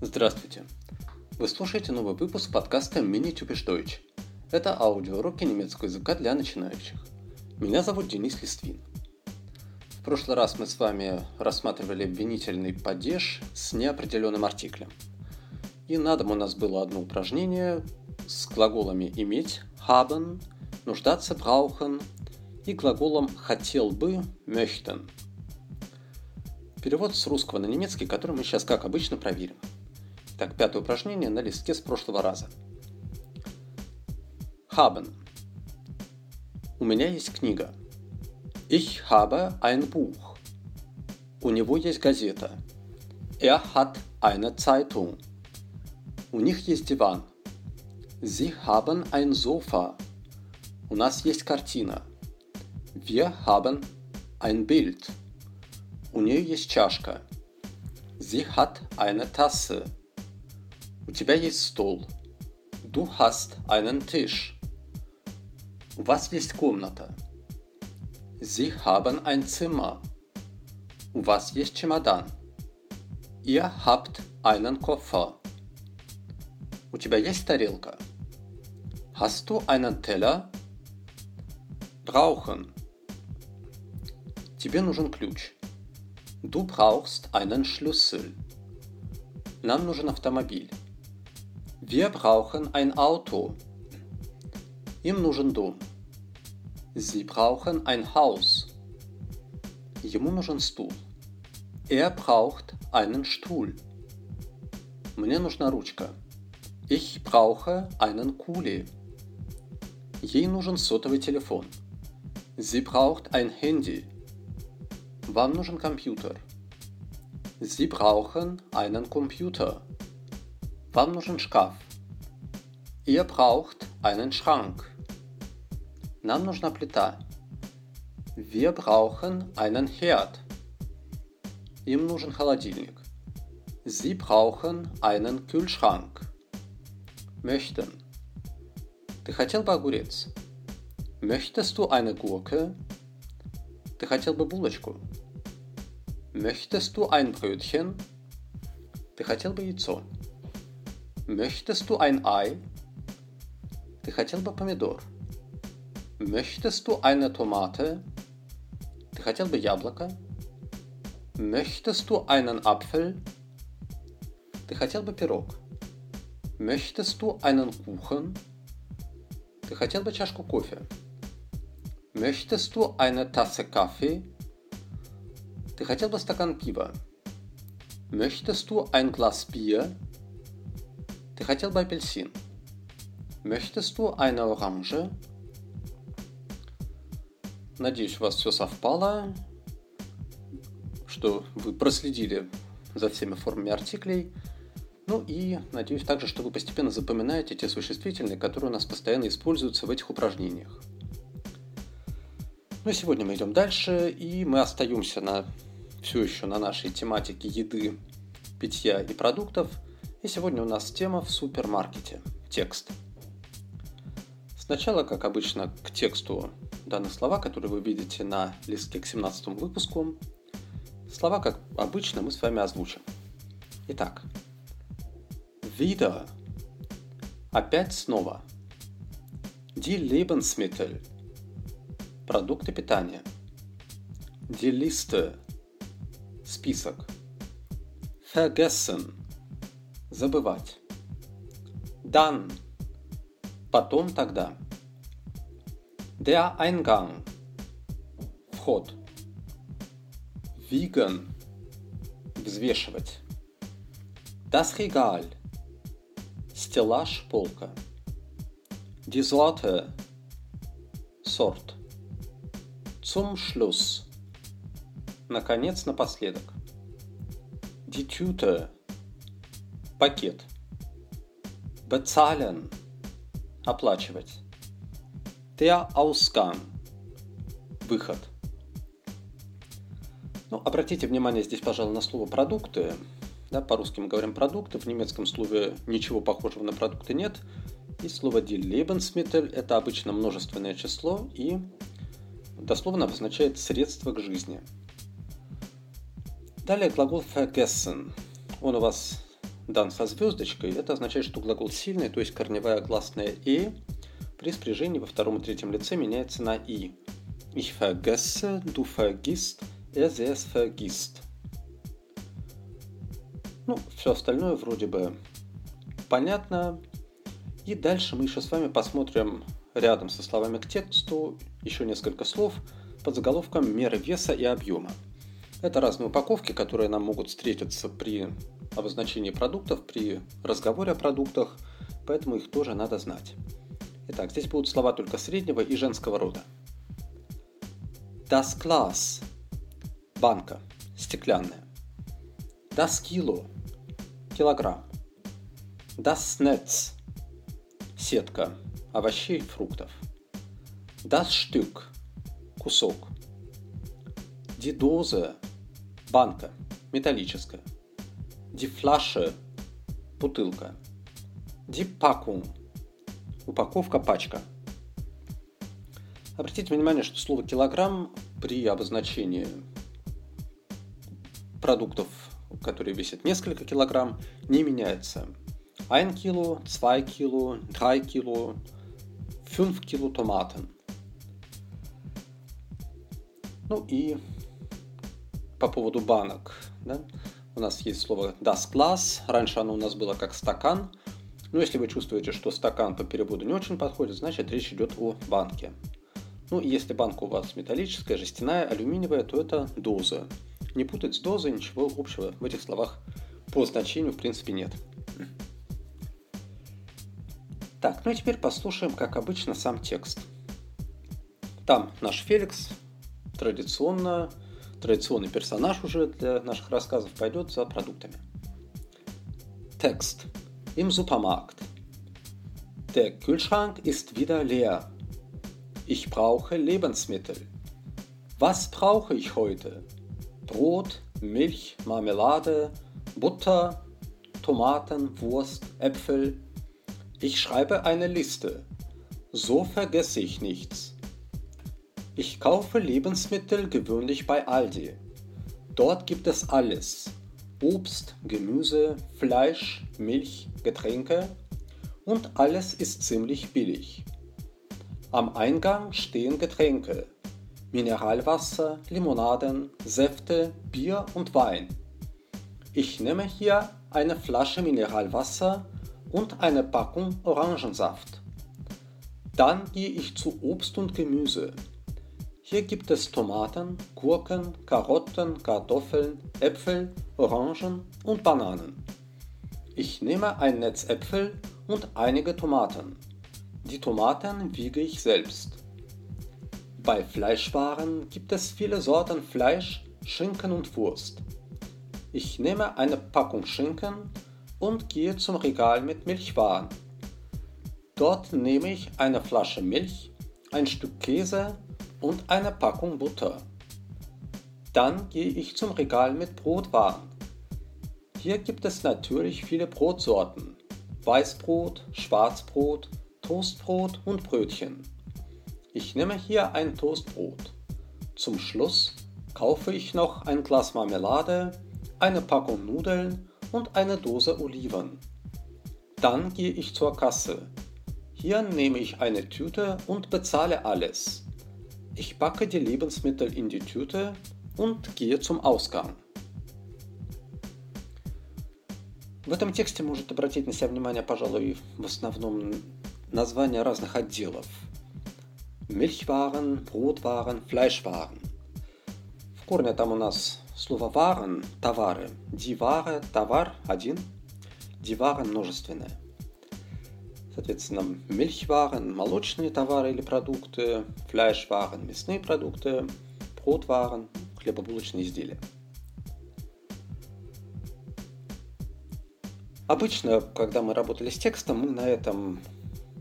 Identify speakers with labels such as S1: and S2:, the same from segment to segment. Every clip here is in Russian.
S1: Здравствуйте! Вы слушаете новый выпуск подкаста Mini Typisch Deutsch. Это аудиоуроки немецкого языка для начинающих. Меня зовут Денис Листвин. В прошлый раз мы с вами рассматривали обвинительный падеж с неопределенным артиклем. И на дом у нас было одно упражнение с глаголами «иметь» haben, «нуждаться» brauchen и глаголом «хотел бы» möchten. Перевод с русского на немецкий, который мы сейчас, как обычно, проверим. Так, пятое упражнение на листке с прошлого раза. Haben. У меня есть книга. Ich habe ein Buch. У него есть газета. Er hat eine Zeitung. У них есть диван. Sie haben ein Sofa. У нас есть картина. Wir haben ein Bild. У нее есть чашка. Sie hat eine Tasse. У тебя есть стол. Du hast einen Tisch. У вас есть комната. Sie haben ein Zimmer. У вас есть чемодан. Ihr habt einen Koffer. У тебя есть тарелка. Hast du einen Teller? Brauchen. Тебе нужен ключ. Du brauchst einen Schlüssel. Нам нужен автомобиль. Wir brauchen ein Auto. Им нужен дом. Sie brauchen ein Haus. Ему нужен стул. Er braucht einen Stuhl. Мне нужна ручка. Ich brauche einen Kuli. Ей нужен сотовый телефон. Sie braucht ein Handy. Вам нужен компьютер. Sie brauchen einen Computer. Вам нужен шкаф. Ihr braucht einen Schrank. Нам нужна плита. Wir brauchen einen Herd. Им нужен холодильник. Sie brauchen einen Kühlschrank. Möchten. Ты хотел бы огурец? Möchtest du eine Gurke? Ты хотел бы булочку? Möchtest du ein Brötchen? Ты хотел бы яйцо? Möchtest du ein Ei? Ты хотел бы помидор? Möchtest du eine Tomate? Ты хотел бы яблоко? Möchtest du einen Apfel? Ты хотел бы пирог? Möchtest du einen Kuchen? Ты хотел бы чашку кофе? Möchtest du eine Tasse Kaffee? Ты хотел бы стакан пива? Möchtest du ein Glas Bier? Ты хотел бы апельсин? Möchtest du eine Orange? Надеюсь, у вас все совпало, что вы проследили за всеми формами артиклей. Ну и надеюсь также, что вы постепенно запоминаете те существительные, которые у нас постоянно используются в этих упражнениях. Ну и сегодня мы идем дальше, и мы остаемся на, все еще на нашей тематике еды, питья и продуктов – и сегодня у нас тема в супермаркете. Текст. Сначала, как обычно, к тексту даны слова, которые вы видите на листке к 17 выпуску. Слова, как обычно, мы с вами озвучим. Итак, wieder. Опять снова. Die Lebensmittel. Продукты питания. Die Liste. Список. Vergessen забывать. Dann – потом тогда. Der Eingang – вход. Wiegen – взвешивать. Das Regal – стеллаж, полка. Sorte – сорт. Zum Schluss – наконец, напоследок. Die Пакет. Bezahlen. Оплачивать. Der Ausgang. Выход. Ну, обратите внимание здесь, пожалуй, на слово «продукты». Да, по-русски мы говорим «продукты», в немецком слове ничего похожего на продукты нет. И слово die Lebensmittel – это обычно множественное число и дословно обозначает средство к жизни. Далее глагол vergessen. Он у вас дан со звездочкой. Это означает, что глагол сильный, то есть корневая гласная «и» при спряжении во втором и третьем лице меняется на «и». Ich vergesse, du vergisst, er sie es vergisst. Ну, все остальное вроде бы понятно. И дальше мы еще с вами посмотрим рядом со словами к тексту еще несколько слов под заголовком «Меры веса и объема». Это разные упаковки, которые нам могут встретиться при обозначении продуктов, при разговоре о продуктах, поэтому их тоже надо знать. Итак, здесь будут слова только среднего и женского рода. Das Glas – банка, стеклянная. Das Kilo – килограмм. Das Netz – сетка овощей, фруктов. Das Stück – кусок. Die Dose – банка, металлическая. Die Flasche – бутылка. Die Packung – упаковка, пачка. Обратите внимание, что слово килограмм при обозначении продуктов, которые весят несколько килограмм, не меняется. 1 кило, 2 кило, 3 кило, 5 кило томатен. Ну и по поводу банок. Да? У нас есть слово das Glas. Раньше оно у нас было как стакан. Но если вы чувствуете, что стакан по переводу не очень подходит, значит речь идет о банке. Ну, если банка у вас металлическая, жестяная, алюминиевая, то это доза. Не путать с дозой, ничего общего в этих словах по значению в принципе нет. Так, ну и теперь послушаем, как обычно, сам текст. Там наш Феликс, традиционно, традиционный персонаж уже для наших рассказов пойдет за продуктами. Текст. Im Supermarkt. Der Kühlschrank ist wieder leer. Ich brauche Lebensmittel. Was brauche ich heute? Brot, Milch, Marmelade, Butter, Tomaten, Wurst, Äpfel. Ich schreibe eine Liste. So vergesse ich nichts. Ich kaufe Lebensmittel gewöhnlich bei Aldi. Dort gibt es alles. Obst, Gemüse, Fleisch, Milch, Getränke und alles ist ziemlich billig. Am Eingang stehen Getränke, Mineralwasser, Limonaden, Säfte, Bier und Wein. Ich nehme hier eine Flasche Mineralwasser und eine Packung Orangensaft. Dann gehe ich zu Obst und Gemüse. Hier gibt es Tomaten, Gurken, Karotten, Kartoffeln, Äpfel, Orangen und Bananen. Ich nehme ein Netz Äpfel und einige Tomaten. Die Tomaten wiege ich selbst. Bei Fleischwaren gibt es viele Sorten Fleisch, Schinken und Wurst. Ich nehme eine Packung Schinken und gehe zum Regal mit Milchwaren. Dort nehme ich eine Flasche Milch, ein Stück Käse und eine Packung Butter. Dann gehe ich zum Regal mit Brotwaren. Hier gibt es natürlich viele Brotsorten. Weißbrot, Schwarzbrot, Toastbrot und Brötchen. Ich nehme hier ein Toastbrot. Zum Schluss kaufe ich noch ein Glas Marmelade, eine Packung Nudeln und eine Dose Oliven. Dann gehe ich zur Kasse. Hier nehme ich eine Tüte und bezahle alles. Ich packe die Lebensmittel in die Tüte und gehe zum Ausgang. В этом тексте может обратить на себя внимание, пожалуй, в основном названия разных отделов. Milchwaren, Brotwaren, Fleischwaren. В корне там у нас слово waren – товары. Ware – товар – один. Ware – множественное. Соответственно, Milchwaren – молочные товары или продукты, Fleischwaren – мясные продукты, Brotwaren – хлебобулочные изделия. Обычно, когда мы работали с текстом, мы на этом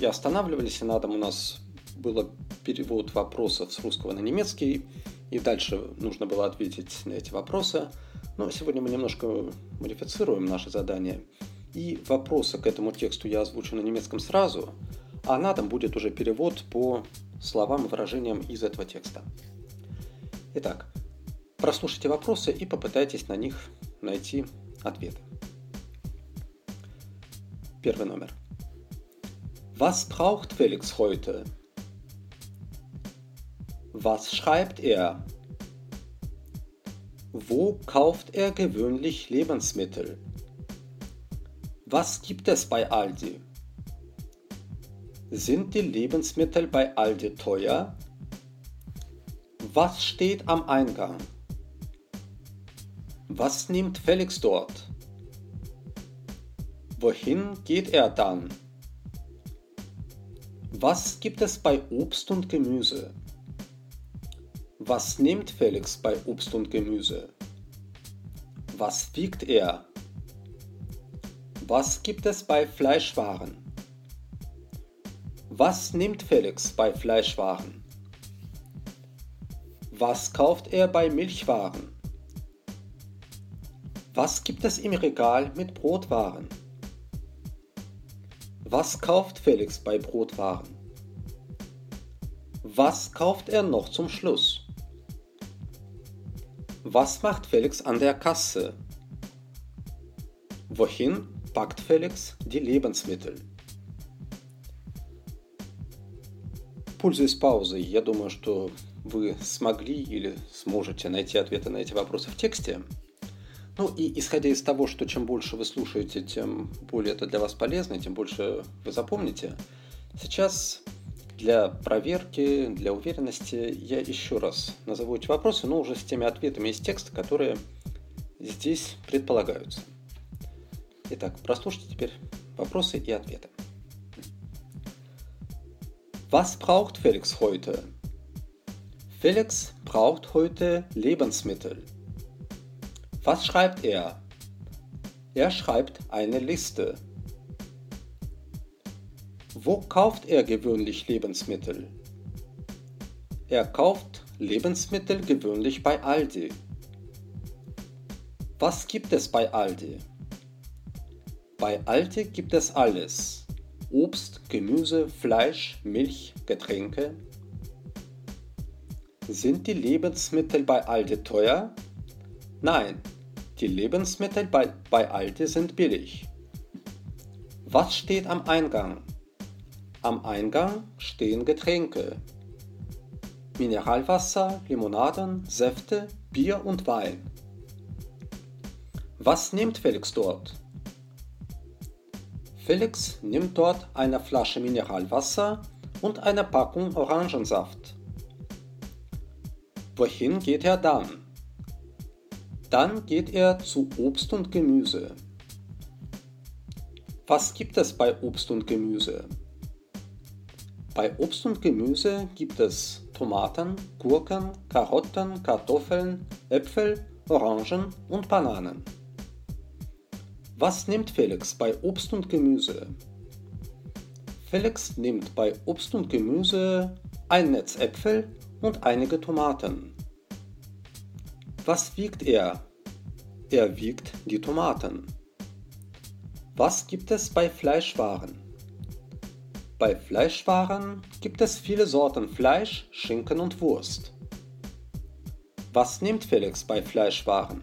S1: и останавливались, и на этом у нас было перевод вопросов с русского на немецкий, и дальше нужно было ответить на эти вопросы. Но сегодня мы немножко модифицируем наше задание И вопросы к этому тексту я озвучу на немецком сразу, а на дом будет уже перевод по словам и выражениям из этого текста. Итак, прослушайте вопросы и попытайтесь на них найти ответы. Первый номер. Was braucht Felix heute? Was schreibt er? Wo kauft er gewöhnlich Lebensmittel? Was gibt es bei Aldi? Sind die Lebensmittel bei Aldi teuer? Was steht am Eingang? Was nimmt Felix dort? Wohin geht er dann? Was gibt es bei Obst und Gemüse? Was nimmt Felix bei Obst und Gemüse? Was wiegt er? Was gibt es bei Fleischwaren? Was nimmt Felix bei Fleischwaren? Was kauft er bei Milchwaren? Was gibt es im Regal mit Brotwaren? Was kauft Felix bei Brotwaren? Was kauft er noch zum Schluss? Was macht Felix an der Kasse? Wohin packt Felix die Lebensmittel? Пользуясь паузой, я думаю, что вы смогли или сможете найти ответы на эти вопросы в тексте. Ну и исходя из того, что чем больше вы слушаете, тем более это для вас полезно, тем больше вы запомните. Сейчас для проверки, для уверенности я еще раз назову эти вопросы, но уже с теми ответами из текста, которые здесь предполагаются. Итак, прослушайте теперь вопросы и ответы. Was braucht Felix heute? Felix braucht heute Lebensmittel. Was schreibt er? Er schreibt eine Liste. Wo kauft er gewöhnlich Lebensmittel? Er kauft Lebensmittel gewöhnlich bei Aldi. Was gibt es bei Aldi? Bei Aldi gibt es alles. Obst, Gemüse, Fleisch, Milch, Getränke. Sind die Lebensmittel bei Aldi teuer? Nein, die Lebensmittel bei, bei Aldi sind billig. Was steht am Eingang? Am Eingang stehen Getränke. Mineralwasser, Limonaden, Säfte, Bier und Wein. Was nimmt Felix dort? Felix nimmt dort eine Flasche Mineralwasser und eine Packung Orangensaft. Wohin geht er dann? Dann geht er zu Obst und Gemüse. Was gibt es bei Obst und Gemüse? Bei Obst und Gemüse gibt es Tomaten, Gurken, Karotten, Kartoffeln, Äpfel, Orangen und Bananen. Was nimmt Felix bei Obst und Gemüse? Felix nimmt bei Obst und Gemüse ein Netz Äpfel und einige Tomaten. Was wiegt er? Er wiegt die Tomaten. Was gibt es bei Fleischwaren? Bei Fleischwaren gibt es viele Sorten Fleisch, Schinken und Wurst. Was nimmt Felix bei Fleischwaren?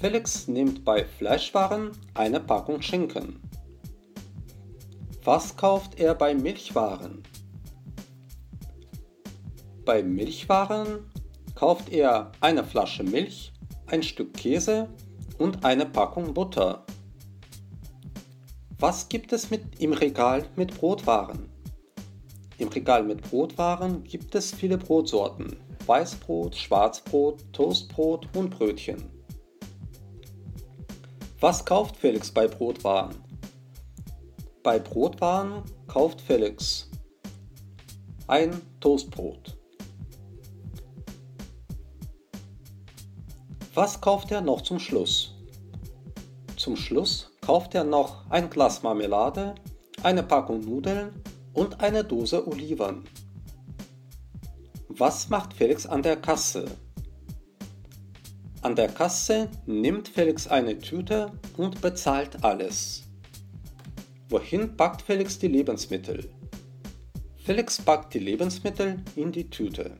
S1: Felix nimmt bei Fleischwaren eine Packung Schinken. Was kauft er bei Milchwaren? Bei Milchwaren kauft er eine Flasche Milch, ein Stück Käse und eine Packung Butter. Was gibt es mit, im Regal mit Brotwaren? Im Regal mit Brotwaren gibt es viele Brotsorten. Weißbrot, Schwarzbrot, Toastbrot und Brötchen. Was kauft Felix bei Brotwaren? Bei Brotwaren kauft Felix ein Toastbrot. Was kauft er noch zum Schluss? Zum Schluss kauft er noch ein Glas Marmelade, eine Packung Nudeln und eine Dose Oliven. Was macht Felix an der Kasse? An der Kasse nimmt Felix eine Tüte und bezahlt alles. Wohin packt Felix die Lebensmittel? Felix packt die Lebensmittel in die Tüte.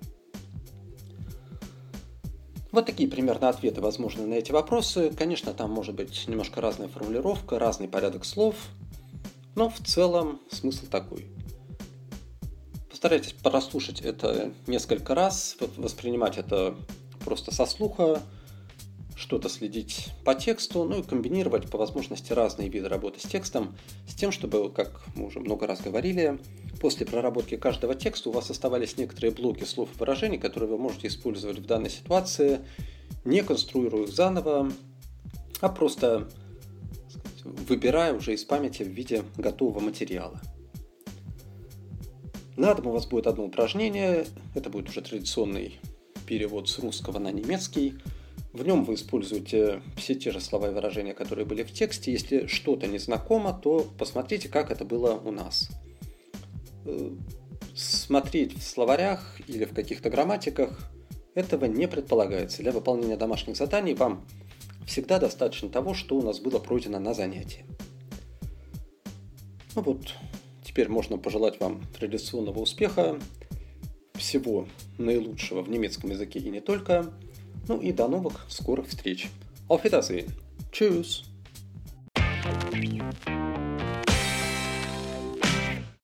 S1: Вот такие примерно ответы возможны на эти вопросы. Конечно, там может быть немножко разная формулировка, разный порядок слов, но в целом смысл такой. Постарайтесь прослушать это несколько раз, воспринимать это просто со слуха, что-то следить по тексту, ну и комбинировать по возможности разные виды работы с текстом, с тем, чтобы, как мы уже много раз говорили, после проработки каждого текста у вас оставались некоторые блоки слов и выражений, которые вы можете использовать в данной ситуации, не конструируя их заново, а просто сказать, выбирая уже из памяти в виде готового материала. На дом у вас будет одно упражнение, это будет уже традиционный перевод с русского на немецкий – в нем вы используете все те же слова и выражения, которые были в тексте. Если что-то не знакомо, то посмотрите, как это было у нас. Э, смотреть в словарях или в каких-то грамматиках этого не предполагается. Для выполнения домашних заданий вам всегда достаточно того, что у нас было пройдено на занятии. Ну вот, теперь можно пожелать вам традиционного успеха, всего наилучшего в немецком языке и не только – ну и до новых скорых встреч. Auf Wiedersehen. Tschüss.